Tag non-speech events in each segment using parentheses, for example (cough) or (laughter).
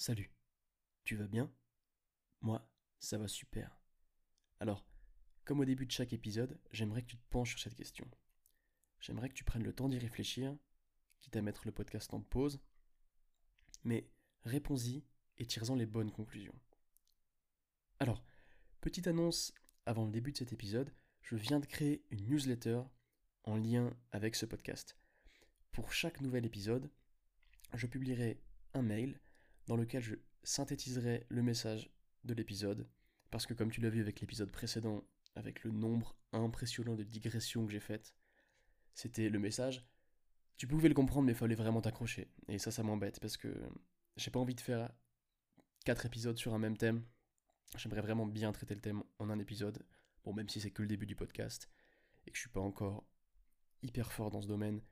Salut, tu vas bien? Moi, ça va super. Alors, comme au début de chaque épisode, j'aimerais que tu te penches sur cette question. J'aimerais que tu prennes le temps d'y réfléchir, quitte à mettre le podcast en pause, mais réponds-y et tire-en les bonnes conclusions. Alors, petite annonce avant le début de cet épisode, je viens de créer une newsletter en lien avec ce podcast. Pour chaque nouvel épisode, je publierai un mail dans lequel je synthétiserai le message de l'épisode, parce que comme tu l'as vu avec l'épisode précédent, avec le nombre impressionnant de digressions que j'ai faites, c'était le message. Tu pouvais le comprendre, mais il fallait vraiment t'accrocher. Et ça, ça m'embête, parce que j'ai pas envie de faire quatre épisodes sur un même thème. J'aimerais vraiment bien traiter le thème en un épisode. Bon, même si c'est que le début du podcast, et que je suis pas encore hyper fort dans ce domaine,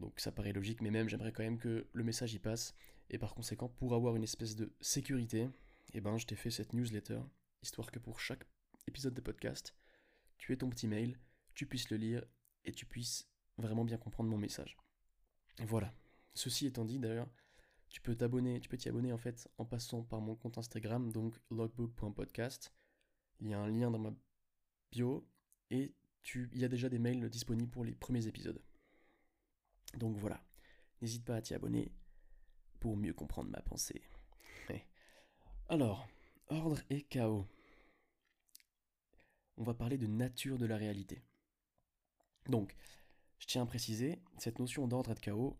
donc ça paraît logique, mais même j'aimerais quand même que le message y passe. Et par conséquent, pour avoir une espèce de sécurité, eh ben, je t'ai fait cette newsletter, histoire que pour chaque épisode de podcast, tu aies ton petit mail, tu puisses le lire et tu puisses vraiment bien comprendre mon message. Voilà. Ceci étant dit, d'ailleurs, tu peux t'abonner, tu peux t'y abonner en fait en passant par mon compte Instagram, donc logbook.podcast. Il y a un lien dans ma bio et tu, il y a déjà des mails disponibles pour les premiers épisodes. Donc voilà, n'hésite pas à t'y abonner pour mieux comprendre ma pensée. Alors, ordre et chaos. On va parler de nature de la réalité. Donc, je tiens à préciser, cette notion d'ordre et de chaos,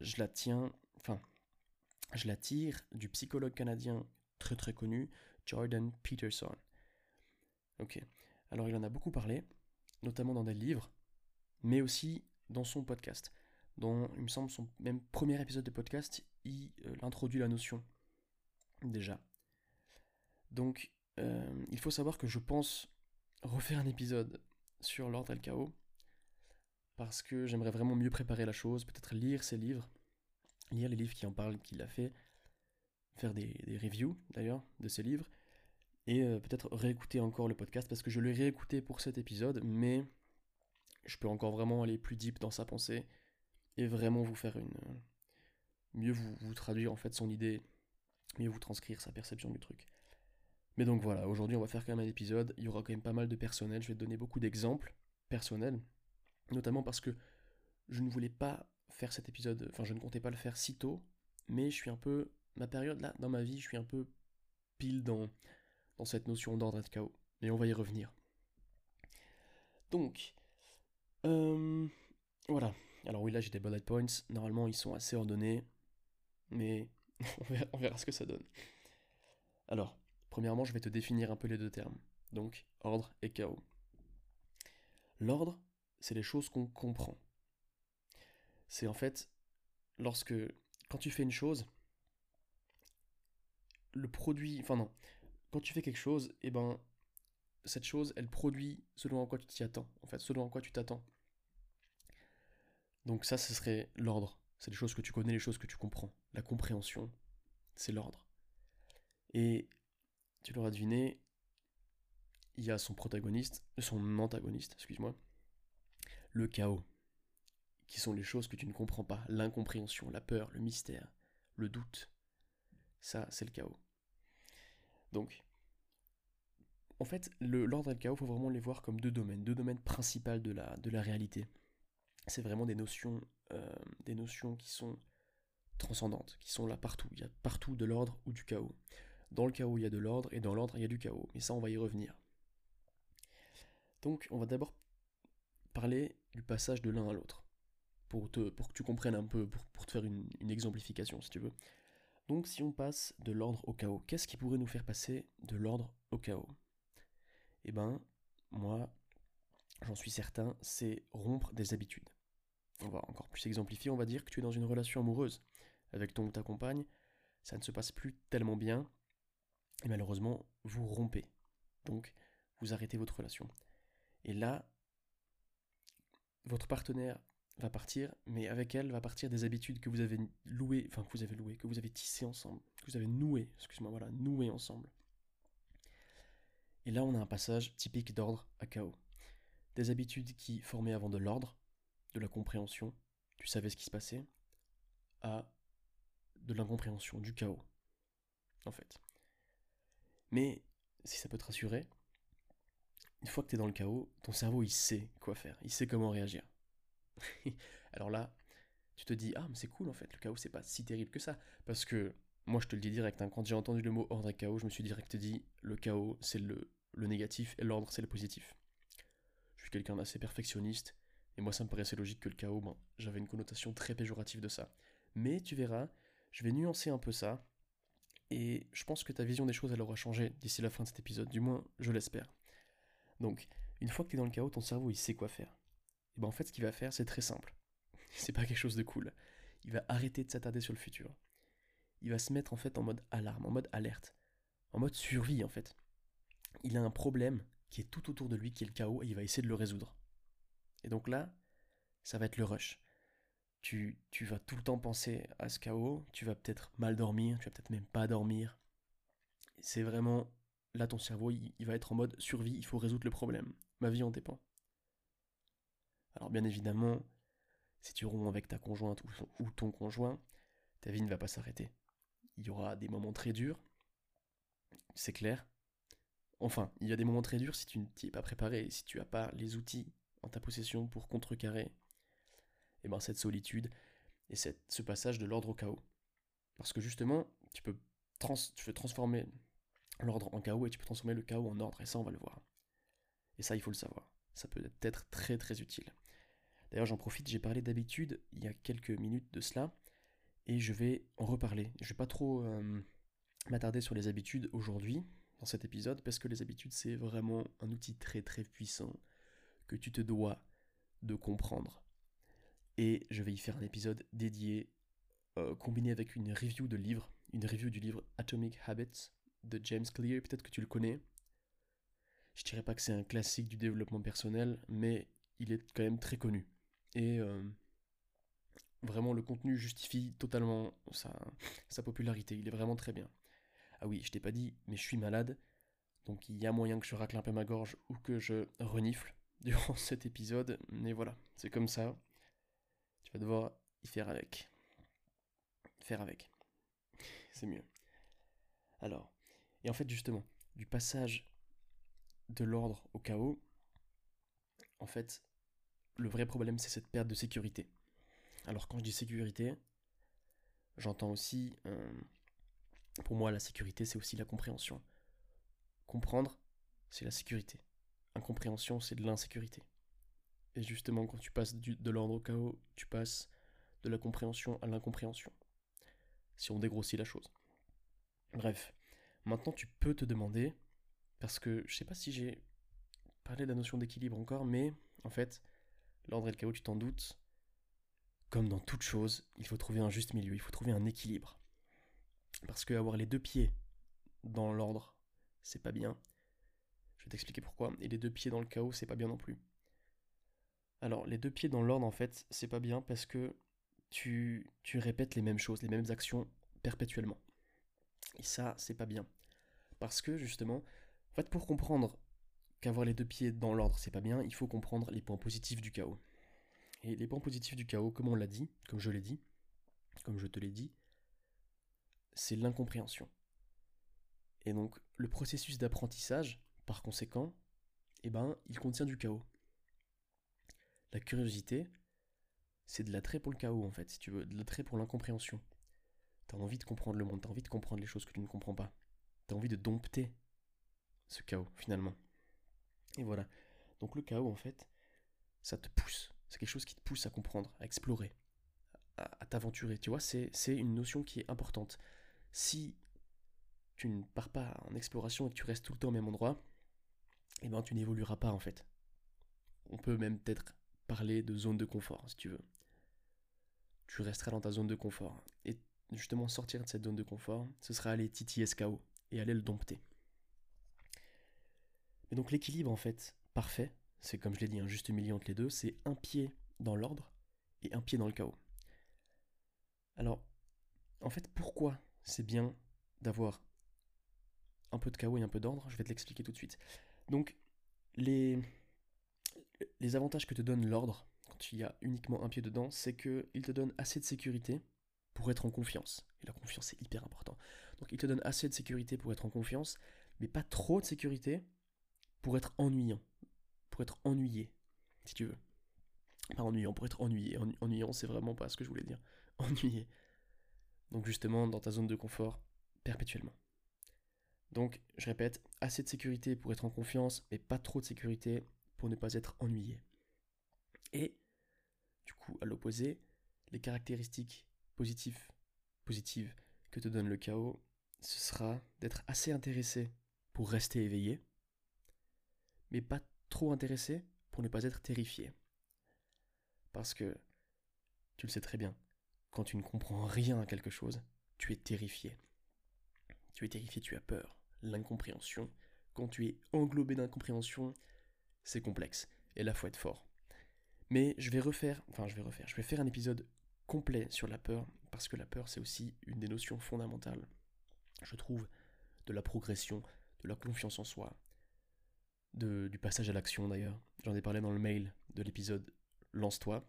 je la tiens, enfin, je la tire du psychologue canadien très très connu, Jordan Peterson. Ok, alors il en a beaucoup parlé, notamment dans des livres, mais aussi dans son podcast dans, il me semble, son même premier épisode de podcast, il euh, introduit la notion. Déjà. Donc, euh, il faut savoir que je pense refaire un épisode sur l'ordre et le chaos, parce que j'aimerais vraiment mieux préparer la chose, peut-être lire ses livres, lire les livres qui en parlent, qu'il a fait, faire des, reviews d'ailleurs de ses livres, et euh, peut-être réécouter encore le podcast, parce que je l'ai réécouté pour cet épisode, mais je peux encore vraiment aller plus deep dans sa pensée, et vraiment vous faire une. mieux vous, vous traduire en fait son idée, mieux vous transcrire sa perception du truc. Mais donc voilà, aujourd'hui on va faire quand même un épisode, il y aura quand même pas mal de personnel, je vais te donner beaucoup d'exemples personnels, notamment parce que je ne voulais pas faire cet épisode, enfin je ne comptais pas le faire si tôt, mais je suis un peu, ma période là, dans ma vie, je suis un peu pile dans, dans cette notion d'ordre et de chaos, mais on va y revenir. Donc, euh, voilà, alors oui, là j'ai des bullet points. Normalement, ils sont assez ordonnés. Mais (laughs) on verra, ce que ça donne. Alors, premièrement, je vais te définir un peu les deux termes. Donc, ordre et chaos. L'ordre, c'est les choses qu'on comprend. C'est en fait, lorsque, quand tu fais une chose, le produit, enfin non, quand tu fais quelque chose, et eh ben, cette chose, elle produit selon à quoi tu t'y attends, en fait, selon à quoi tu t'attends. Donc ça, ce serait l'ordre. C'est les choses que tu connais, les choses que tu comprends. La compréhension, c'est l'ordre. Et tu l'auras deviné, il y a son protagoniste, son antagoniste, excuse-moi, le chaos, qui sont les choses que tu ne comprends pas, l'incompréhension, la peur, le mystère, le doute. Ça, c'est le chaos. Donc, en fait, l'ordre et le chaos, il faut vraiment les voir comme deux domaines, deux domaines principaux de la, de la réalité c'est vraiment des notions, euh, des notions qui sont transcendantes, qui sont là partout. Il y a partout de l'ordre ou du chaos. Dans le chaos, il y a de l'ordre, et dans l'ordre, il y a du chaos. Mais ça, on va y revenir. Donc, on va d'abord parler du passage de l'un à l'autre, pour, que tu comprennes un peu, pour, te faire une, une, exemplification, si tu veux. Donc, si on passe de l'ordre au chaos, qu'est-ce qui pourrait nous faire passer de l'ordre au chaos? Eh ben, moi, j'en suis certain, c'est rompre des habitudes. On va encore plus exemplifier, on va dire que tu es dans une relation amoureuse avec ton ou ta compagne, ça ne se passe plus tellement bien, et malheureusement, vous rompez. Donc, vous arrêtez votre relation. Et là, votre partenaire va partir, mais avec elle va partir des habitudes que vous avez louées, enfin que vous avez louées, que vous avez tissées ensemble, que vous avez nouées, excuse-moi, voilà, nouées ensemble. Et là, on a un passage typique d'ordre à chaos des habitudes qui formaient avant de l'ordre, de la compréhension, tu savais ce qui se passait, à de l'incompréhension, du chaos. en fait. Mais si ça peut te rassurer, une fois que tu es dans le chaos, ton cerveau il sait quoi faire, il sait comment réagir. (laughs) Alors là, tu te dis ah mais c'est cool en fait, le chaos c'est pas si terrible que ça, parce que moi je te le dis direct, hein, quand j'ai entendu le mot ordre et chaos, je me suis direct dit le chaos c'est le, le négatif et l'ordre c'est le positif. Je suis quelqu'un d'assez perfectionniste, et moi ça me paraissait logique que le chaos, ben, j'avais une connotation très péjorative de ça. Mais tu verras, je vais nuancer un peu ça, et je pense que ta vision des choses elle aura changé d'ici la fin de cet épisode, du moins je l'espère. Donc, une fois que tu es dans le chaos, ton cerveau il sait quoi faire. Et ben en fait ce qu'il va faire c'est très simple. (laughs) C'est pas quelque chose de cool. Il va arrêter de s'attarder sur le futur. Il va se mettre en fait en mode alarme, en mode alerte, en mode survie en fait. Il a un problème qui est tout autour de lui, qui est le chaos, et il va essayer de le résoudre. Et donc là, ça va être le rush. Tu, tu vas tout le temps penser à ce chaos, tu vas peut-être mal dormir, tu vas peut-être même pas dormir. C'est vraiment, là ton cerveau, il, va être en mode survie, il faut résoudre le problème. Ma vie en dépend. Alors bien évidemment, si tu romps avec ta conjointe ou ton conjoint, ta vie ne va pas s'arrêter. Il y aura des moments très durs, c'est clair. Enfin, il y a des moments très durs si tu n'es pas préparé, si tu n'as pas les outils ta possession pour contrecarrer eh ben, cette solitude et cette, ce passage de l'ordre au chaos. Parce que justement, tu peux, tu peux transformer l'ordre en chaos et tu peux transformer le chaos en ordre, et ça on va le voir. Et ça il faut le savoir. Ça peut être très très utile. D'ailleurs j'en profite, j'ai parlé d'habitude il y a quelques minutes de cela, et je vais en reparler. Je vais pas trop euh, m'attarder sur les habitudes aujourd'hui dans cet épisode, parce que les habitudes c'est vraiment un outil très très puissant que tu te dois de comprendre. Et je vais y faire un épisode dédié, euh, combiné avec une review de livre, une review du livre Atomic Habits de James Clear, peut-être que tu le connais. Je dirais pas que c'est un classique du développement personnel, mais il est quand même très connu. Et euh, vraiment, le contenu justifie totalement sa, sa popularité. Il est vraiment très bien. Ah oui, je t'ai pas dit, mais je suis malade. Donc il y a moyen que je racle un peu ma gorge ou que je renifle durant cet épisode. Mais voilà, c'est comme ça. Tu vas devoir y faire avec. Faire avec. C'est mieux. Alors, et en fait justement, du passage de l'ordre au chaos, en fait, le vrai problème c'est cette perte de sécurité. Alors quand je dis sécurité, j'entends aussi, euh, pour moi la sécurité c'est aussi la compréhension. Comprendre, c'est la sécurité. Incompréhension, c'est de l'insécurité. Et justement, quand tu passes de l'ordre au chaos, tu passes de la compréhension à l'incompréhension. Si on dégrossit la chose. Bref, maintenant tu peux te demander, parce que je sais pas si j'ai parlé de la notion d'équilibre encore, mais en fait, l'ordre et le chaos, tu t'en doutes, comme dans toute chose, il faut trouver un juste milieu, il faut trouver un équilibre. Parce que avoir les deux pieds dans l'ordre, c'est pas bien, je vais t'expliquer pourquoi. Et les deux pieds dans le chaos, c'est pas bien non plus. Alors, les deux pieds dans l'ordre, en fait, c'est pas bien parce que tu, répètes les mêmes choses, les mêmes actions perpétuellement. Et ça, c'est pas bien. Parce que, justement, en fait, pour comprendre qu'avoir les deux pieds dans l'ordre, c'est pas bien, il faut comprendre les points positifs du chaos. Et les points positifs du chaos, comme on l'a dit, comme je l'ai dit, comme je te l'ai dit, c'est l'incompréhension. Et donc, le processus d'apprentissage, par conséquent, eh ben, il contient du chaos. La curiosité, c'est de l'attrait pour le chaos, en fait, si tu veux, de l'attrait pour l'incompréhension. T'as envie de comprendre le monde, t'as envie de comprendre les choses que tu ne comprends pas. T'as envie de dompter ce chaos, finalement. Et voilà. Donc le chaos, en fait, ça te pousse. C'est quelque chose qui te pousse à comprendre, à explorer, à, t'aventurer. Tu vois, c'est une notion qui est importante. Si tu ne pars pas en exploration et que tu restes tout le temps au même endroit, eh ben, tu n'évolueras pas en fait. On peut même peut-être parler de zone de confort si tu veux. Tu resteras dans ta zone de confort. Et justement sortir de cette zone de confort, ce sera aller titiller SKO et aller le dompter. Mais donc l'équilibre en fait parfait, c'est comme je l'ai dit un juste milieu entre les deux, c'est un pied dans l'ordre et un pied dans le chaos. Alors, en fait, pourquoi c'est bien d'avoir un peu de chaos et un peu d'ordre? Je vais te l'expliquer tout de suite. Donc, les, avantages que te donne l'ordre, quand il y a uniquement un pied dedans, c'est qu'il te donne assez de sécurité pour être en confiance. Et la confiance, c'est hyper important. Donc il te donne assez de sécurité pour être en confiance, mais pas trop de sécurité pour être ennuyant. Pour être ennuyé, si tu veux. Pas ennuyant, pour être ennuyé. Ennuyant, c'est vraiment pas ce que je voulais dire. (laughs) Ennuyé. Donc justement, dans ta zone de confort, perpétuellement. Donc, je répète, assez de sécurité pour être en confiance, mais pas trop de sécurité pour ne pas être ennuyé. Et, du coup, à l'opposé, les caractéristiques positives, positives que te donne le chaos, ce sera d'être assez intéressé pour rester éveillé, mais pas trop intéressé pour ne pas être terrifié. Parce que, tu le sais très bien, quand tu ne comprends rien à quelque chose, tu es terrifié. Tu es terrifié, tu as peur l'incompréhension. Quand tu es englobé d'incompréhension, c'est complexe. Et là, faut être fort. Mais je vais refaire, enfin je vais refaire, je vais faire un épisode complet sur la peur, parce que la peur, c'est aussi une des notions fondamentales, je trouve, de la progression, de la confiance en soi, de, du passage à l'action d'ailleurs. J'en ai parlé dans le mail de l'épisode Lance-toi,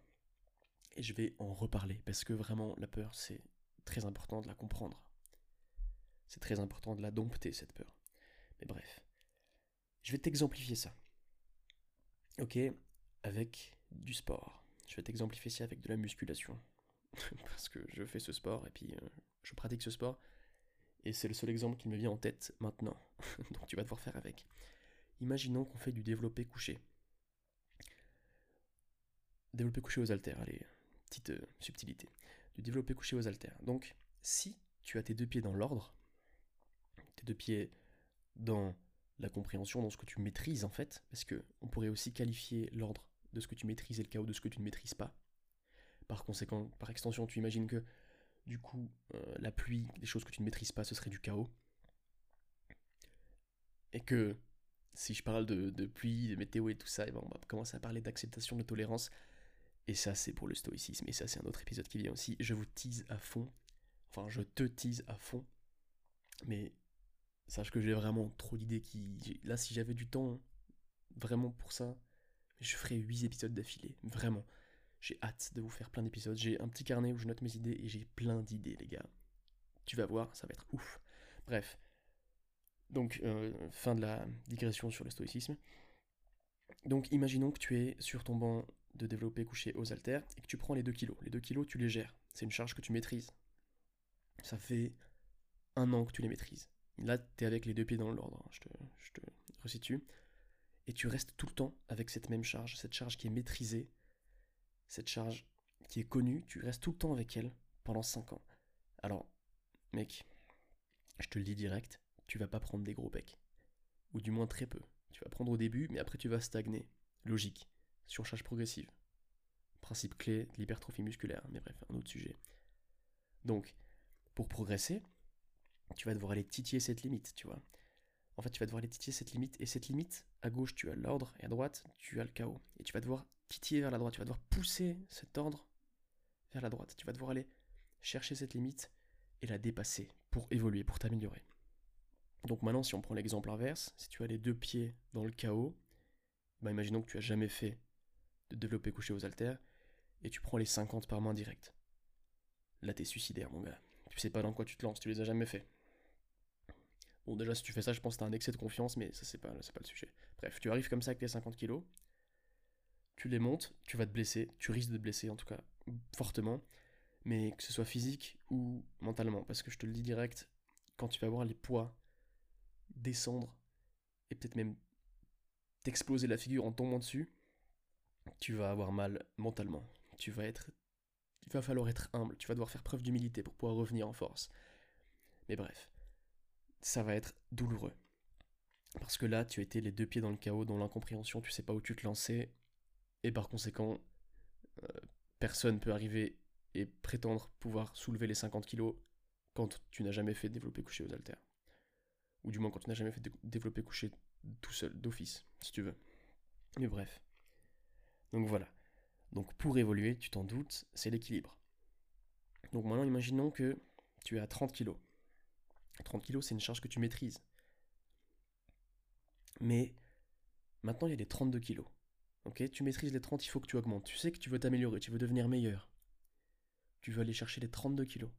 et je vais en reparler, parce que vraiment, la peur, c'est très important de la comprendre. C'est très important de la dompter, cette peur. Mais bref. Je vais t'exemplifier ça. Ok? Avec du sport. Je vais t'exemplifier ça avec de la musculation. (laughs) Parce que je fais ce sport et puis euh, je pratique ce sport. Et c'est le seul exemple qui me vient en tête maintenant. (laughs) Donc tu vas devoir faire avec. Imaginons qu'on fait du développé couché. Développé couché aux haltères, allez, petite euh, subtilité. Du développé couché aux haltères. Donc, si tu as tes deux pieds dans l'ordre, tes deux pieds dans la compréhension, dans ce que tu maîtrises en fait, parce que on pourrait aussi qualifier l'ordre de ce que tu maîtrises et le chaos de ce que tu ne maîtrises pas. Par conséquent, par extension, tu imagines que du coup, euh, la pluie, des choses que tu ne maîtrises pas, ce serait du chaos. Et que si je parle de, pluie, de météo et tout ça, et ben on va commencer à parler d'acceptation, de tolérance. Et ça, c'est pour le stoïcisme. Et ça, c'est un autre épisode qui vient aussi. Je vous tease à fond. Enfin, je te tease à fond. Mais Sache que j'ai vraiment trop d'idées qui. Là, si j'avais du temps, vraiment pour ça, je ferais 8 épisodes d'affilée. Vraiment. J'ai hâte de vous faire plein d'épisodes. J'ai un petit carnet où je note mes idées et j'ai plein d'idées, les gars. Tu vas voir, ça va être ouf. Bref. Donc, euh, fin de la digression sur le stoïcisme. Donc, imaginons que tu es sur ton banc de développer couché aux haltères et que tu prends les 2 kilos. Les 2 kilos, tu les gères. C'est une charge que tu maîtrises. Ça fait un an que tu les maîtrises. Là, tu es avec les deux pieds dans l'ordre, hein, je, te, je resitue. Et tu restes tout le temps avec cette même charge, cette charge qui est maîtrisée, cette charge qui est connue, tu restes tout le temps avec elle pendant 5 ans. Alors, mec, je te le dis direct, tu vas pas prendre des gros pecs. Ou du moins très peu. Tu vas prendre au début, mais après tu vas stagner. Logique. Surcharge progressive. Principe clé de l'hypertrophie musculaire, mais bref, un autre sujet. Donc, pour progresser, tu vas devoir aller titiller cette limite, tu vois. En fait, tu vas devoir aller titiller cette limite, et cette limite, à gauche, tu as l'ordre, et à droite, tu as le chaos. Et tu vas devoir titiller vers la droite, tu vas devoir pousser cet ordre vers la droite. Tu vas devoir aller chercher cette limite et la dépasser pour évoluer, pour t'améliorer. Donc maintenant, si on prend l'exemple inverse, si tu as les deux pieds dans le chaos, bah imaginons que tu as jamais fait de développer couché aux haltères, et tu prends les 50 par main directe. Là, t'es suicidaire, mon gars. Tu sais pas dans quoi tu te lances, tu les as jamais fait. Bon, déjà, si tu fais ça, je pense que t'as un excès de confiance, mais ça, c'est pas, pas le sujet. Bref, tu arrives comme ça avec tes 50 kilos, tu les montes, tu vas te blesser, tu risques de te blesser, en tout cas, fortement, mais que ce soit physique ou mentalement, parce que je te le dis direct, quand tu vas voir les poids descendre, et peut-être même t'exploser la figure en tombant dessus, tu vas avoir mal mentalement. Tu vas être. Il va falloir être humble, tu vas devoir faire preuve d'humilité pour pouvoir revenir en force. Mais bref ça va être douloureux. Parce que là, tu as été les deux pieds dans le chaos, dans l'incompréhension, tu sais pas où tu te lancer, et par conséquent, euh, personne peut arriver et prétendre pouvoir soulever les 50 kilos quand tu n'as jamais fait développer coucher aux haltères. Ou du moins quand tu n'as jamais fait développer coucher tout seul, d'office, si tu veux. Mais bref. Donc voilà. Donc pour évoluer, tu t'en doutes, c'est l'équilibre. Donc maintenant, imaginons que tu es à 30 kilos. 30 kg, c'est une charge que tu maîtrises. Mais maintenant, il y a des 32 kg. Ok, tu maîtrises les 30, il faut que tu augmentes. Tu sais que tu veux t'améliorer, tu veux devenir meilleur. tu veux aller chercher les 32 kilos.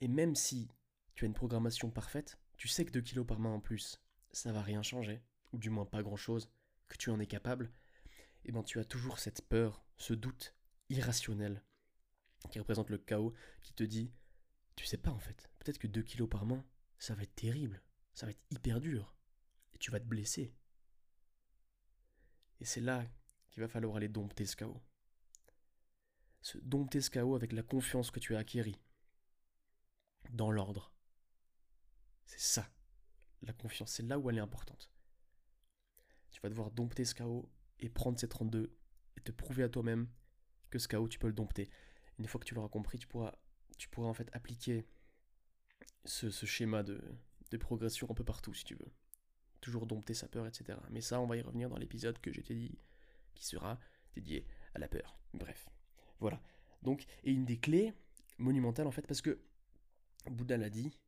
Et même si tu as une programmation parfaite, tu sais que 2 kilos par main en plus, ça va rien changer, ou du moins pas grand chose, que tu en es capable, et eh ben tu as toujours cette peur, ce doute irrationnel qui représente le chaos, qui te dit Tu sais pas en fait, peut-être que 2 kilos par main, ça va être terrible, ça va être hyper dur, et tu vas te blesser. Et c'est là qu'il va falloir aller dompter ce chaos. Se dompter ce chaos avec la confiance que tu as acquérie. Dans l'ordre. C'est ça. La confiance, c'est là où elle est importante. Tu vas devoir dompter ce chaos et prendre ces 32 et te prouver à toi-même que ce chaos, tu peux le dompter. Une fois que tu l'auras compris, tu pourras, tu pourras en fait appliquer ce, schéma de, progression un peu partout si tu veux. Toujours dompter sa peur, etc. Mais ça, on va y revenir dans l'épisode que j'ai dit qui sera dédié à la peur. Bref. Voilà. Donc, et une des clés monumentales en fait, parce que Bouddha l'a dit,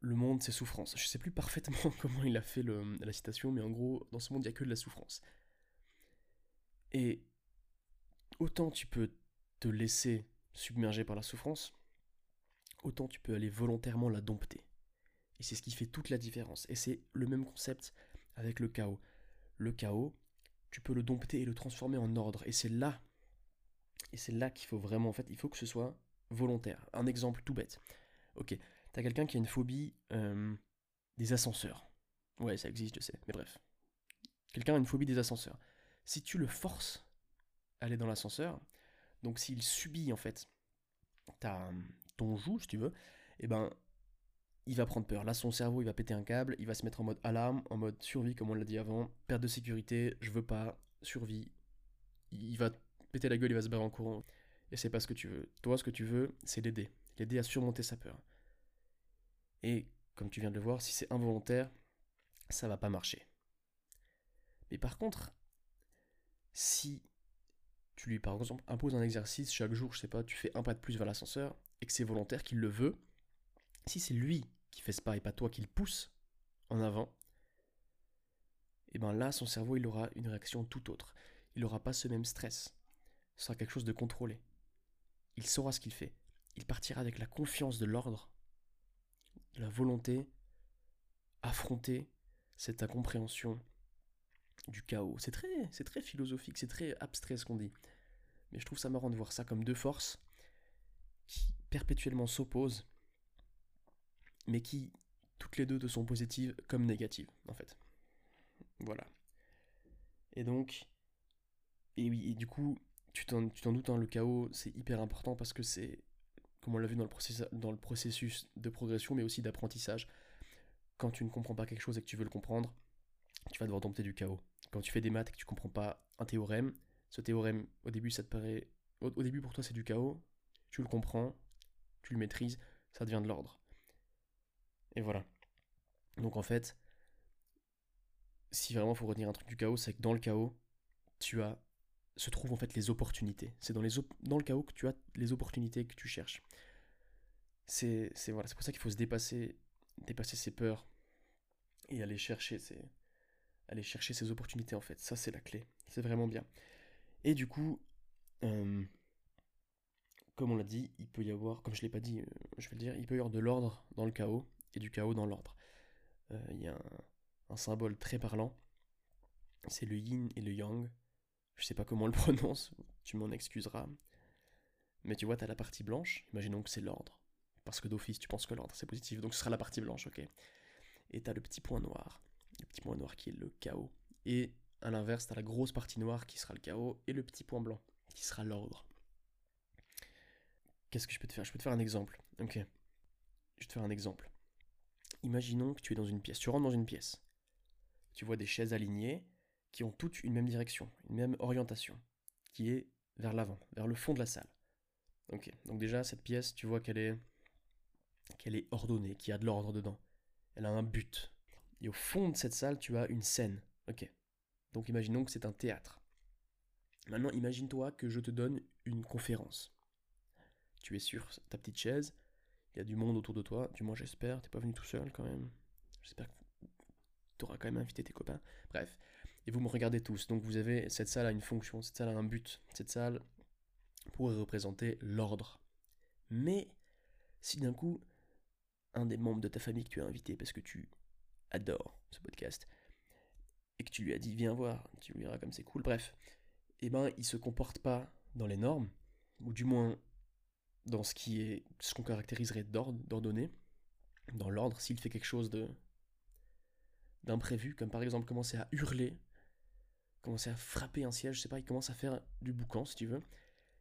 le monde c'est souffrance. Je sais plus parfaitement (laughs) comment il a fait la citation, mais en gros, dans ce monde, il n'y a que de la souffrance. Et autant tu peux te laisser submerger par la souffrance, autant tu peux aller volontairement la dompter. Et c'est ce qui fait toute la différence. Et c'est le même concept avec le chaos. Le chaos, tu peux le dompter et le transformer en ordre. Et c'est là, et c'est là qu'il faut vraiment, en fait, il faut que ce soit volontaire. Un exemple tout bête. Ok, t'as quelqu'un qui a une phobie euh, des ascenseurs. Ouais, ça existe, je sais, mais bref. Quelqu'un a une phobie des ascenseurs. Si tu le forces à aller dans l'ascenseur, donc s'il subit en fait ta, joug, si tu veux, et eh ben il va prendre peur. Là, son cerveau, il va péter un câble, il va se mettre en mode alarme, en mode survie, comme on l'a dit avant, perte de sécurité, je veux pas, survie. Il va péter la gueule, il va se barrer en courant. Et c'est pas ce que tu veux. Toi, ce que tu veux, c'est l'aider. L'aider à surmonter sa peur. Et comme tu viens de le voir, si c'est involontaire, ça va pas marcher. Mais par contre, si tu lui, par exemple, imposes un exercice chaque jour, je sais pas, tu fais un pas de plus vers l'ascenseur, et que c'est volontaire, qu'il le veut, si c'est lui qui fait ce pas et pas toi qui le pousse en avant, et eh ben là, son cerveau, il aura une réaction tout autre. Il n'aura pas ce même stress. Ce sera quelque chose de contrôlé. Il saura ce qu'il fait. Il partira avec la confiance de l'ordre, la volonté, affronter cette incompréhension, du chaos. C'est très, c'est très philosophique, c'est très abstrait ce qu'on dit. Mais je trouve ça marrant de voir ça comme deux forces qui perpétuellement s'opposent, mais qui toutes les deux te sont positives comme négatives, en fait. Voilà. Et donc, et oui, et du coup, tu t'en, doutes, hein, le chaos, c'est hyper important parce que c'est, comme on l'a vu dans le, processus, dans le processus de progression, mais aussi d'apprentissage. Quand tu ne comprends pas quelque chose et que tu veux le comprendre, tu vas devoir dompter du chaos. Quand tu fais des maths et que tu comprends pas un théorème, ce théorème, au début, ça te paraît. Au, début, pour toi, c'est du chaos. Tu le comprends, tu le maîtrises, ça devient de l'ordre. Et voilà. Donc en fait, si vraiment faut retenir un truc du chaos, c'est que dans le chaos, tu as se trouvent en fait les opportunités. C'est dans, les dans le chaos que tu as les opportunités que tu cherches. C'est voilà, pour ça qu'il faut se dépasser, dépasser ses peurs et aller chercher ses, aller chercher ses opportunités en fait. Ça c'est la clé. C'est vraiment bien. Et du coup, euh, comme on l'a dit, il peut y avoir, comme je l'ai pas dit, euh, je vais le dire, il peut y avoir de l'ordre dans le chaos et du chaos dans l'ordre. Euh, il y a un, symbole très parlant. C'est le yin et le yang. Je sais pas comment on le (laughs) prononce, tu m'en excuseras. Mais tu vois, tu as la partie blanche, imaginons que c'est l'ordre. Parce que d'office, tu penses que l'ordre c'est positif, donc ce sera la partie blanche, ok. Et tu as le petit point noir le petit point noir qui est le chaos. Et à l'inverse, tu as la grosse partie noire qui sera le chaos, et le petit point blanc qui sera l'ordre. Qu'est-ce que je peux te faire? Je peux te faire un exemple. Ok. Je vais te faire un exemple. Imaginons que tu es dans une pièce. Tu rentres dans une pièce. Tu vois des chaises alignées qui ont toutes une même direction, une même orientation, qui est vers l'avant, vers le fond de la salle. Ok. Donc déjà, cette pièce, tu vois qu'elle est, qu'elle est ordonnée, qu'il y a de l'ordre dedans. Elle a un but. Et au fond de cette salle, tu as une scène. Ok. Donc imaginons que c'est un théâtre. Maintenant, imagine-toi que je te donne une conférence. Tu es sur ta petite chaise, il y a du monde autour de toi, du moins j'espère, t'es pas venu tout seul quand même. J'espère que tu auras quand même invité tes copains. Bref, et vous me regardez tous. Donc vous avez cette salle a une fonction, cette salle a un but. Cette salle, pourrait représenter l'ordre. Mais si d'un coup, un des membres de ta famille que tu as invité parce que tu adores ce podcast, et que tu lui as dit viens voir, tu verras comme c'est cool, bref, eh ben il se comporte pas dans les normes, ou du moins dans ce qui est ce qu'on caractériserait d'ordonné, dans l'ordre, s'il fait quelque chose de d'imprévu, comme par exemple commencer à hurler, commencer à frapper un siège, je sais pas, il commence à faire du boucan si tu veux,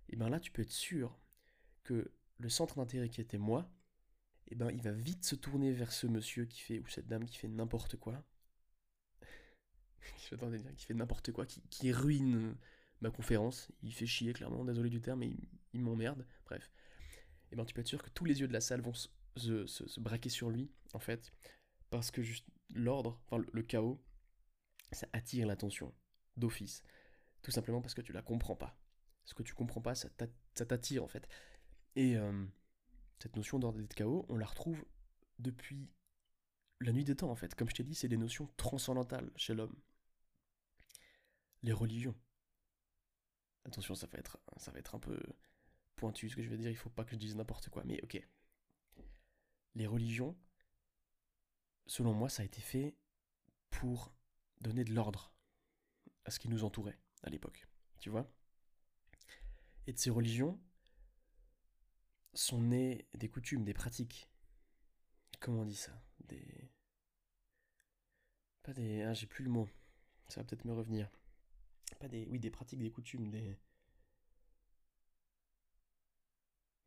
et ben là tu peux être sûr que le centre d'intérêt qui était moi, et ben il va vite se tourner vers ce monsieur qui fait, ou cette dame qui fait n'importe quoi, (laughs) qui fait n'importe quoi, qui, ruine ma conférence, il fait chier clairement, désolé du terme, mais il, m'emmerde, bref. Et ben tu peux être sûr que tous les yeux de la salle vont se, braquer sur lui, en fait, parce que juste l'ordre, enfin le, chaos, ça attire l'attention d'office. Tout simplement parce que tu la comprends pas. Ce que tu comprends pas, ça t'attire en fait. Et euh, cette notion d'ordre et de chaos, on la retrouve depuis la nuit des temps en fait. Comme je t'ai dit, c'est des notions transcendantales chez l'homme. Les religions. Attention, ça va être, ça va être un peu pointu ce que je vais dire, il faut pas que je dise n'importe quoi, mais ok. Les religions, selon moi, ça a été fait pour donner de l'ordre à ce qui nous entourait à l'époque. Tu vois Et de ces religions sont nées des coutumes, des pratiques. Comment on dit ça? Des. Pas des. Ah, j'ai plus le mot. Ça va peut-être me revenir. Pas des. Oui, des pratiques, des coutumes, des.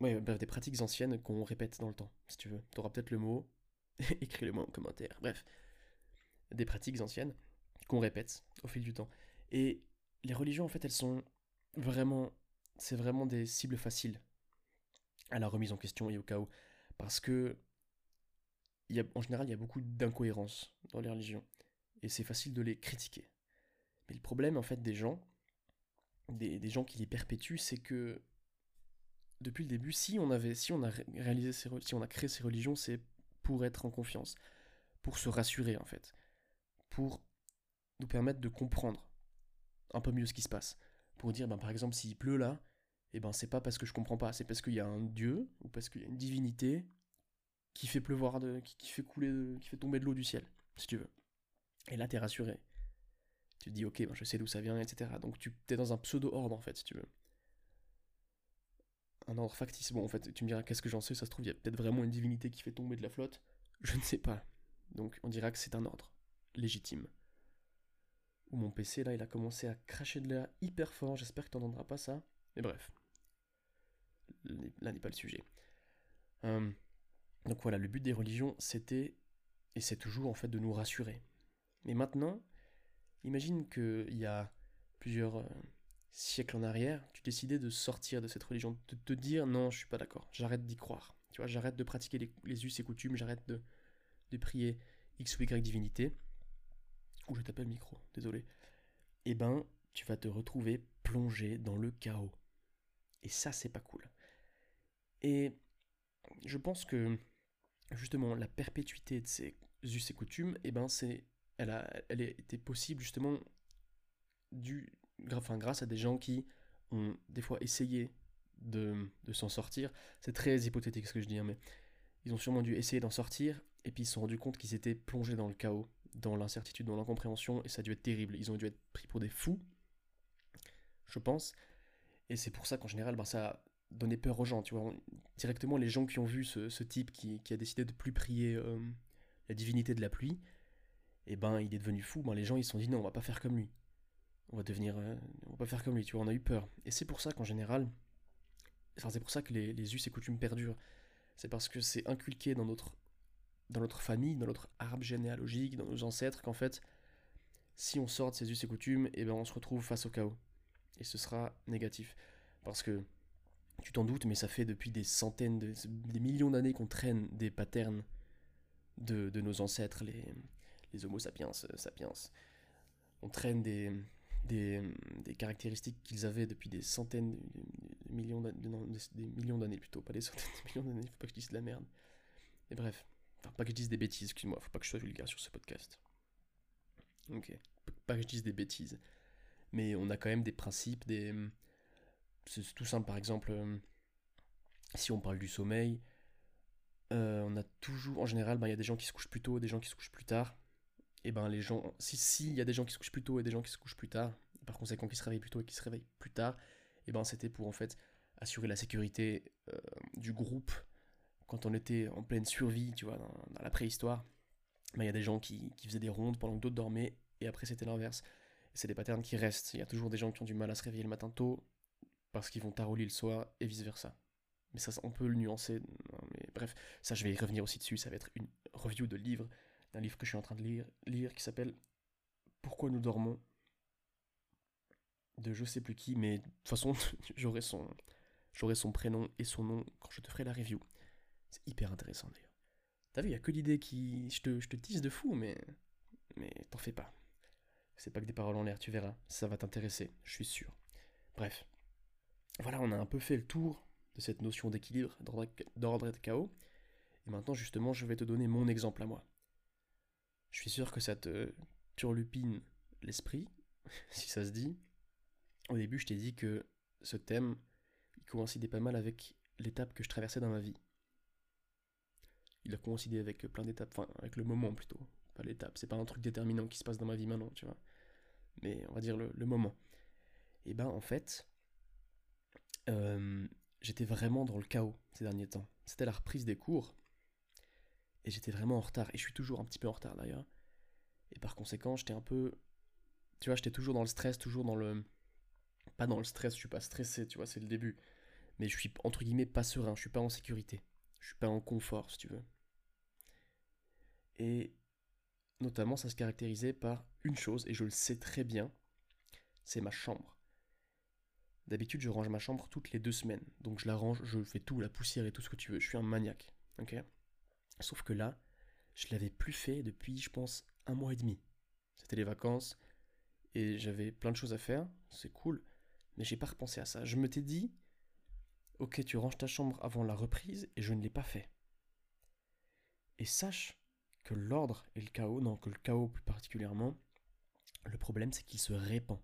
Ouais, bref, des pratiques anciennes qu'on répète dans le temps, si tu veux. T'auras peut-être le mot, (laughs) écris-le-moi en commentaire. Bref, des pratiques anciennes qu'on répète au fil du temps. Et les religions, en fait, elles sont vraiment, c'est vraiment des cibles faciles à la remise en question et au chaos. Parce que, y a, en général, il y a beaucoup d'incohérences dans les religions. Et c'est facile de les critiquer. Mais le problème, en fait, des gens, des, des gens qui les perpétuent, c'est que depuis le début, si on avait, si on a réalisé ces, si on a créé ces religions, c'est pour être en confiance, pour se rassurer en fait, pour nous permettre de comprendre un peu mieux ce qui se passe, pour dire, ben, par exemple, s'il pleut là, et eh ben c'est pas parce que je comprends pas, c'est parce qu'il y a un dieu ou parce qu'il y a une divinité qui fait pleuvoir, de, qui, fait couler, qui fait tomber de l'eau du ciel, si tu veux. Et là, t'es rassuré. Tu te dis, ok, ben, je sais d'où ça vient, etc. Donc tu es dans un pseudo-ordre en fait, si tu veux un ordre factice. Bon, en fait, tu me diras, qu'est-ce que j'en sais? Ça se trouve, il y a peut-être vraiment une divinité qui fait tomber de la flotte. Je ne sais pas. Donc, on dira que c'est un ordre légitime. Ou mon PC, là, il a commencé à cracher de l'air hyper fort. J'espère que tu n'entendras pas ça. Mais bref. Là n'est pas le sujet. Euh, donc voilà, le but des religions, c'était, et c'est toujours en fait, de nous rassurer. Mais maintenant, imagine qu'il y a plusieurs euh, siècles en arrière, tu décidais de sortir de cette religion, de te dire non, je suis pas d'accord, j'arrête d'y croire. Tu vois, j'arrête de pratiquer les, us et coutumes, j'arrête de, de prier X ou Y divinité. Ou je t'appelle micro, désolé. Eh ben, tu vas te retrouver plongé dans le chaos. Et ça, c'est pas cool. Et je pense que justement la perpétuité de ces us et coutumes, eh ben c'est, elle a, elle a été possible justement du, grâce à des gens qui ont des fois essayé de, s'en sortir. C'est très hypothétique ce que je dis, hein, mais ils ont sûrement dû essayer d'en sortir, et puis ils se sont rendus compte qu'ils étaient plongés dans le chaos, dans l'incertitude, dans l'incompréhension, et ça a dû être terrible. Ils ont dû être pris pour des fous, je pense. Et c'est pour ça qu'en général, ben, ça a donné peur aux gens, tu vois. Directement, les gens qui ont vu ce, type qui, a décidé de plus prier euh, la divinité de la pluie, et eh ben il est devenu fou, ben, les gens ils se sont dit non, on va pas faire comme lui on va devenir, euh, on va pas faire comme lui, tu vois, on a eu peur. Et c'est pour ça qu'en général, enfin c'est pour ça que les, les us et coutumes perdurent. C'est parce que c'est inculqué dans notre, dans notre famille, dans notre arbre généalogique, dans nos ancêtres, qu'en fait, si on sort de ces us et coutumes, et eh ben on se retrouve face au chaos. Et ce sera négatif. Parce que, tu t'en doutes, mais ça fait depuis des centaines, de, des millions d'années qu'on traîne des patterns de, de, nos ancêtres, les, les homo sapiens, sapiens. On traîne des, des, des caractéristiques qu'ils avaient depuis des centaines des millions d'années plutôt, pas des centaines de millions d'années, faut pas que je dise de la merde. Et bref, enfin pas que je dise des bêtises, excuse-moi, faut pas que je sois vulgaire sur ce podcast. Ok, pas que je dise des bêtises. Mais on a quand même des principes, des... c'est tout simple, par exemple, euh, si on parle du sommeil, euh, on a toujours, en général, ben, il y a des gens qui se couchent plus tôt des gens qui se couchent plus tard. Et ben les gens, si si il y a des gens qui se couchent plus tôt et des gens qui se couchent plus tard, par conséquent qui se réveillent plus tôt et qui se réveillent plus tard, et ben c'était pour en fait assurer la sécurité euh, du groupe quand on était en pleine survie, tu vois, dans, la préhistoire. Ben, il y a des gens qui, qui, faisaient des rondes pendant que d'autres dormaient et après c'était l'inverse. C'est des patterns qui restent. Il y a toujours des gens qui ont du mal à se réveiller le matin tôt parce qu'ils vont tard au lit le soir et vice versa. Mais ça, on peut le nuancer. Mais bref, ça, je vais y revenir aussi dessus. Ça va être une review de livre, d'un livre que je suis en train de lire, lire qui s'appelle Pourquoi nous dormons de je sais plus qui, mais de toute façon, (laughs) j'aurai son, son prénom et son nom quand je te ferai la review. C'est hyper intéressant d'ailleurs. T'as vu, y a que l'idée qui. Je te, je te de fou, mais. Mais t'en fais pas. C'est pas que des paroles en l'air, tu verras. Ça va t'intéresser, je suis sûr. Bref. Voilà, on a un peu fait le tour de cette notion d'équilibre, d'ordre et de chaos. Et maintenant, justement, je vais te donner mon exemple à moi. Je suis sûr que ça te turlupine l'esprit, (laughs) si ça se dit. Au début, je t'ai dit que ce thème, il coïncidait pas mal avec l'étape que je traversais dans ma vie. Il a coïncidé avec plein d'étapes, enfin, avec le moment plutôt, pas l'étape. C'est pas un truc déterminant qui se passe dans ma vie maintenant, tu vois. Mais on va dire le, moment. Et ben, en fait, euh, j'étais vraiment dans le chaos ces derniers temps. C'était la reprise des cours. Et j'étais vraiment en retard. Et je suis toujours un petit peu en retard d'ailleurs. Et par conséquent, j'étais un peu. Tu vois, j'étais toujours dans le stress, toujours dans le. Pas dans le stress, je suis pas stressé, tu vois, c'est le début. Mais je suis entre guillemets pas serein, je suis pas en sécurité. Je suis pas en confort, si tu veux. Et notamment, ça se caractérisait par une chose, et je le sais très bien, c'est ma chambre. D'habitude, je range ma chambre toutes les deux semaines. Donc je la range, je fais tout, la poussière et tout ce que tu veux. Je suis un maniaque. Ok? Sauf que là, je l'avais plus fait depuis, je pense, un mois et demi. C'était les vacances et j'avais plein de choses à faire. C'est cool. Mais j'ai pas repensé à ça. Je me t'ai dit, ok, tu ranges ta chambre avant la reprise et je ne l'ai pas fait. Et sache que l'ordre et le chaos, non, que le chaos plus particulièrement, le problème c'est qu'il se répand.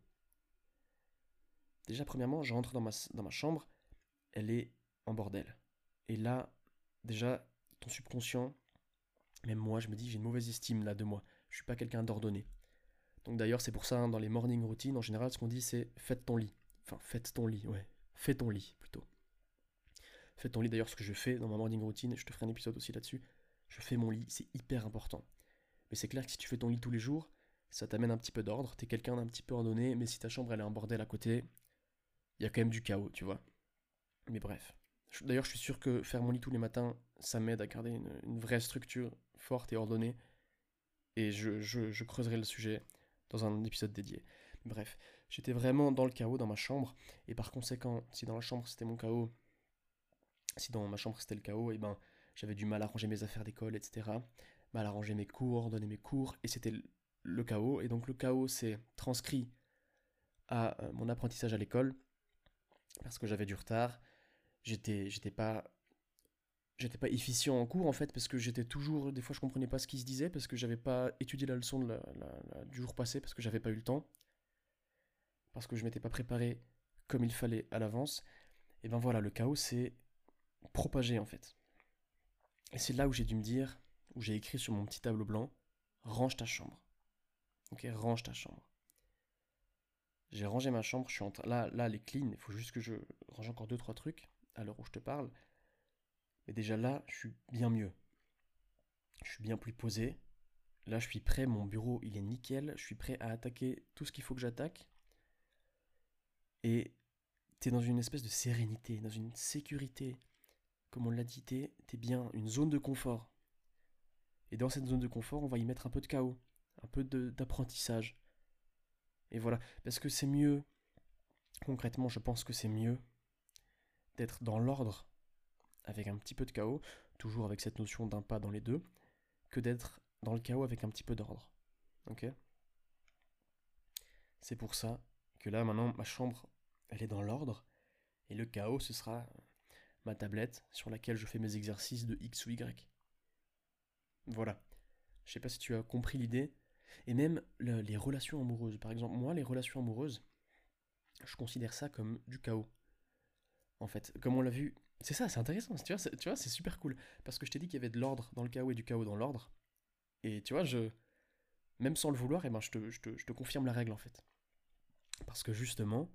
Déjà, premièrement, je rentre dans ma, dans ma chambre, elle est en bordel. Et là, déjà, ton subconscient, même moi, je me dis, j'ai une mauvaise estime là de moi. Je suis pas quelqu'un d'ordonné. Donc d'ailleurs, c'est pour ça, hein, dans les morning routines, en général, ce qu'on dit, c'est faites ton lit. Enfin, faites ton lit, ouais. Fais ton lit, plutôt. Fais ton lit, d'ailleurs, ce que je fais dans ma morning routine, je te ferai un épisode aussi là-dessus. Je fais mon lit, c'est hyper important. Mais c'est clair que si tu fais ton lit tous les jours, ça t'amène un petit peu d'ordre. T'es quelqu'un d'un petit peu ordonné, mais si ta chambre elle est en bordel à côté, il y a quand même du chaos, tu vois. Mais bref. D'ailleurs, je suis sûr que faire mon lit tous les matins, ça m'aide à garder une, vraie structure forte et ordonnée. Et je, creuserai le sujet dans un épisode dédié. Bref, j'étais vraiment dans le chaos dans ma chambre. Et par conséquent, si dans la chambre c'était mon chaos, si dans ma chambre c'était le chaos, et eh ben j'avais du mal à ranger mes affaires d'école, etc. Mal à ranger mes cours, ordonner mes cours, et c'était le chaos. Et donc le chaos s'est transcrit à euh, mon apprentissage à l'école parce que j'avais du retard. J'étais, j'étais pas, j'étais pas efficient en cours en fait parce que j'étais toujours, des fois je comprenais pas ce qui se disait parce que j'avais pas étudié la leçon du jour passé parce que j'avais pas eu le temps, parce que je m'étais pas préparé comme il fallait à l'avance. Et ben voilà, le chaos s'est propagé en fait. Et c'est là où j'ai dû me dire, où j'ai écrit sur mon petit tableau blanc, range ta chambre. Ok, range ta chambre. J'ai rangé ma chambre, je suis en là, là, elle est clean, il faut juste que je range encore deux trois trucs à l'heure où je te parle. Mais déjà là, je suis bien mieux. Je suis bien plus posé. Là, je suis prêt, mon bureau, il est nickel, je suis prêt à attaquer tout ce qu'il faut que j'attaque. Et t'es dans une espèce de sérénité, dans une sécurité. Comme on l'a dit, t'es es bien, une zone de confort. Et dans cette zone de confort, on va y mettre un peu de chaos, un peu d'apprentissage. Et voilà, parce que c'est mieux, concrètement, je pense que c'est mieux d'être dans l'ordre avec un petit peu de chaos, toujours avec cette notion d'un pas dans les deux, que d'être dans le chaos avec un petit peu d'ordre. Ok? C'est pour ça que là, maintenant, ma chambre, elle est dans l'ordre, et le chaos, ce sera ma tablette sur laquelle je fais mes exercices de X ou Y. Voilà. Je sais pas si tu as compris l'idée, et même les relations amoureuses. Par exemple, moi, les relations amoureuses, je considère ça comme du chaos. en fait. Comme on l'a vu, c'est ça, c'est intéressant, tu vois, c'est, tu c'est super cool. Parce que je t'ai dit qu'il y avait de l'ordre dans le chaos et du chaos dans l'ordre. Et tu vois, je, même sans le vouloir, eh ben, je, te, confirme la règle en fait. Parce que justement,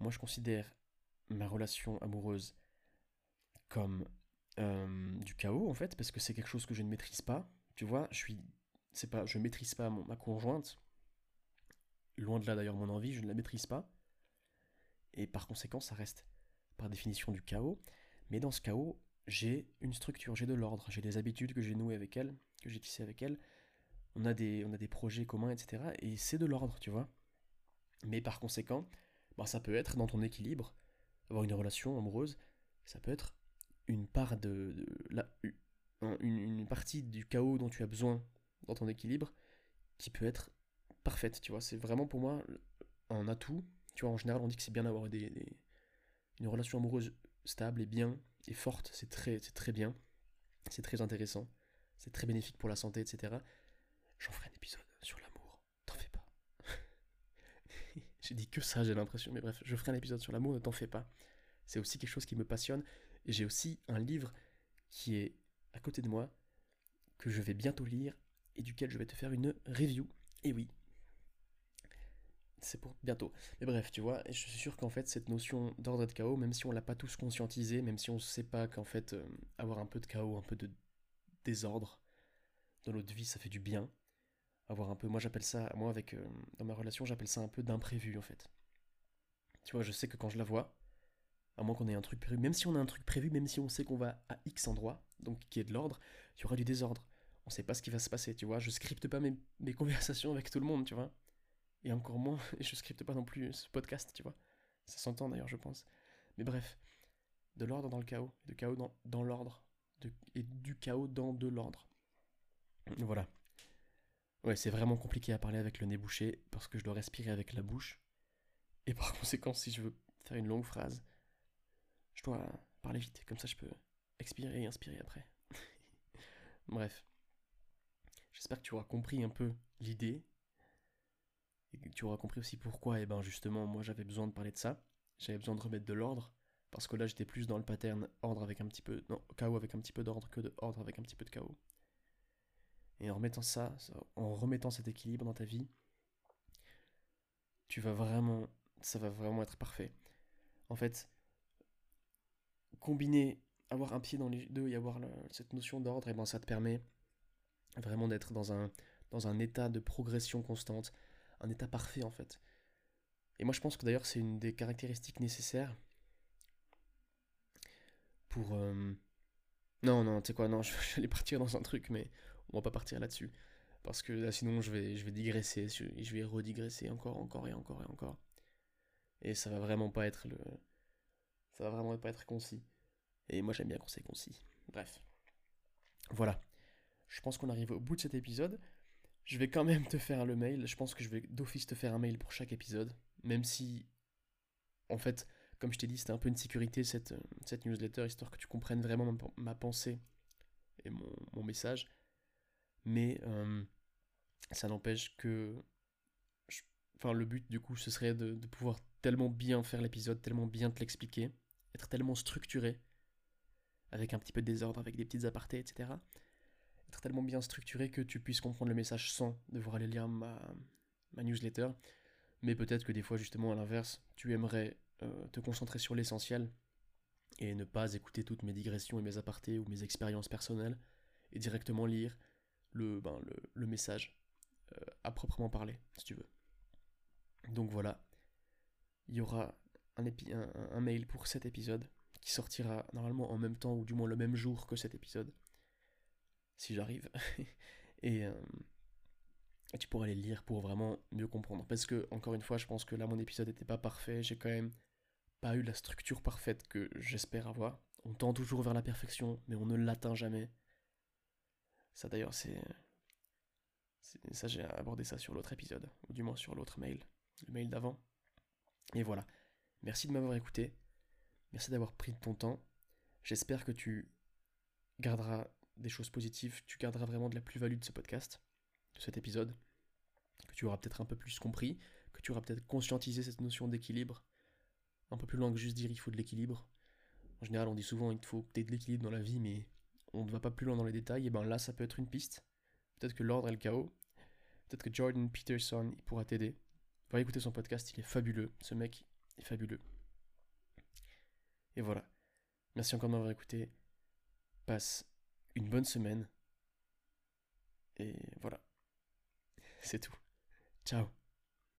moi je considère ma relation amoureuse comme euh, du chaos en fait, parce que c'est quelque chose que je ne maîtrise pas. Tu vois, je suis, c'est pas, je maîtrise pas ma conjointe. Loin de là d'ailleurs mon envie, je ne la maîtrise pas. Et par conséquent, ça reste par définition du chaos. Mais dans ce chaos, j'ai une structure, j'ai de l'ordre, j'ai des habitudes que j'ai nouées avec elle, que j'ai tissées avec elle. On a des, on a des projets communs, etc. Et c'est de l'ordre, tu vois. Mais par conséquent, bah, ça peut être dans ton équilibre, avoir une relation amoureuse, ça peut être une part de, la, une, partie du chaos dont tu as besoin dans ton équilibre qui peut être parfaite, tu vois. C'est vraiment pour moi un atout. Tu vois, en général, on dit que c'est bien d'avoir des, une relation amoureuse stable et bien et forte. C'est très, c'est très bien. C'est très intéressant. C'est très bénéfique pour la santé, etc. J'en ferai un épisode sur l'amour. T'en fais pas. (laughs) j'ai dit que ça, j'ai l'impression. Mais bref, je ferai un épisode sur l'amour, ne t'en fais pas. C'est aussi quelque chose qui me passionne. Et j'ai aussi un livre qui est à côté de moi, que je vais bientôt lire et duquel je vais te faire une review. Et oui, c'est pour bientôt. Mais bref, tu vois, je suis sûr qu'en fait, cette notion d'ordre et de chaos, même si on l'a pas tous conscientisé, même si on ne sait pas qu'en fait, euh, avoir un peu de chaos, un peu de désordre dans notre vie, ça fait du bien. Avoir un peu, moi j'appelle ça, moi avec, euh, dans ma relation, j'appelle ça un peu d'imprévu en fait. Tu vois, je sais que quand je la vois, à moins qu'on ait un truc prévu, même si on a un truc prévu, même si on sait qu'on va à X endroit, donc qui est de l'ordre, il y aura du désordre. On sait pas ce qui va se passer, tu vois. Je scripte pas mes, mes (laughs) conversations avec tout le monde, tu vois. Et encore moins, (laughs) je scripte pas non plus ce podcast, tu vois. Ça s'entend d'ailleurs, je pense. Mais bref, de l'ordre dans le chaos, de chaos dans, dans l'ordre, et du chaos dans de l'ordre. Voilà. Ouais, c'est vraiment compliqué à parler avec le nez bouché, parce que je dois respirer avec la bouche. Et par (laughs) conséquent, si je veux faire une longue phrase, je dois parler vite, comme ça je peux expirer et inspirer après. (laughs) Bref. J'espère que tu auras compris un peu l'idée. Tu auras compris aussi pourquoi, et eh ben justement, moi j'avais besoin de parler de ça. J'avais besoin de remettre de l'ordre. Parce que là j'étais plus dans le pattern ordre avec un petit peu. Chaos avec un petit peu d'ordre que de ordre avec un petit peu de chaos. Et en remettant ça, en remettant cet équilibre dans ta vie, tu vas vraiment. Ça va vraiment être parfait. En fait, combiner, avoir un pied dans les deux et avoir cette notion d'ordre, et ben ça te permet vraiment d'être dans un, dans un état de progression constante, un état parfait en fait. Et moi je pense que d'ailleurs c'est une des caractéristiques nécessaires pour... Euh, non, non, tu sais quoi, non, (laughs) je vais partir dans un truc, mais on va pas partir là-dessus. Parce que là, sinon, je vais, digresser, je vais redigresser encore, encore et encore et encore. Et ça va vraiment pas être le, ça va vraiment pas être concis. Et moi j'aime bien quand c'est concis. Bref. Voilà. Je pense qu'on arrive au bout de cet épisode. Je vais quand même te faire le mail. Je pense que je vais d'office te faire un mail pour chaque épisode. Même si, en fait, comme je t'ai dit, c'était un peu une sécurité cette, cette newsletter, histoire que tu comprennes vraiment ma, pensée et mon, message. Mais euh, ça n'empêche que. enfin, le but du coup, ce serait de pouvoir tellement bien faire l'épisode, tellement bien te l'expliquer être tellement structuré, avec un petit peu de désordre, avec des petites apartés, etc. Être tellement bien structuré que tu puisses comprendre le message sans devoir aller lire ma, newsletter. Mais peut-être que des fois, justement, à l'inverse, tu aimerais euh, te concentrer sur l'essentiel et ne pas écouter toutes mes digressions et mes apartés ou mes expériences personnelles et directement lire le, ben, message euh, à proprement parler, si tu veux. Donc voilà, il y aura un, mail pour cet épisode qui sortira normalement en même temps ou du moins le même jour que cet épisode. Si j'arrive. (laughs) Euh, et, tu pourras les lire pour vraiment mieux comprendre. Parce que, encore une fois, je pense que là, mon épisode n'était pas parfait. J'ai quand même pas eu la structure parfaite que j'espère avoir. On tend toujours vers la perfection, mais on ne l'atteint jamais. Ça d'ailleurs, c'est. Ça, j'ai abordé ça sur l'autre épisode, ou du moins sur l'autre mail, le mail d'avant. Et voilà. Merci de m'avoir écouté. Merci d'avoir pris ton temps. J'espère que tu garderas des choses positives, tu garderas vraiment de la plus-value de ce podcast, de cet épisode, que tu auras peut-être un peu plus compris, que tu auras peut-être conscientisé cette notion d'équilibre un peu plus loin que juste dire il faut de l'équilibre. En général, on dit souvent il faut aies de l'équilibre dans la vie, mais on ne va pas plus loin dans les détails. Et ben là, ça peut être une piste. Peut-être que l'ordre est le chaos. Peut-être que Jordan Peterson il pourra t'aider. Va écouter son podcast, il est fabuleux. Ce mec est fabuleux. Et voilà. Merci encore de m'avoir écouté. Passe une bonne semaine. Et voilà. C'est tout. Ciao.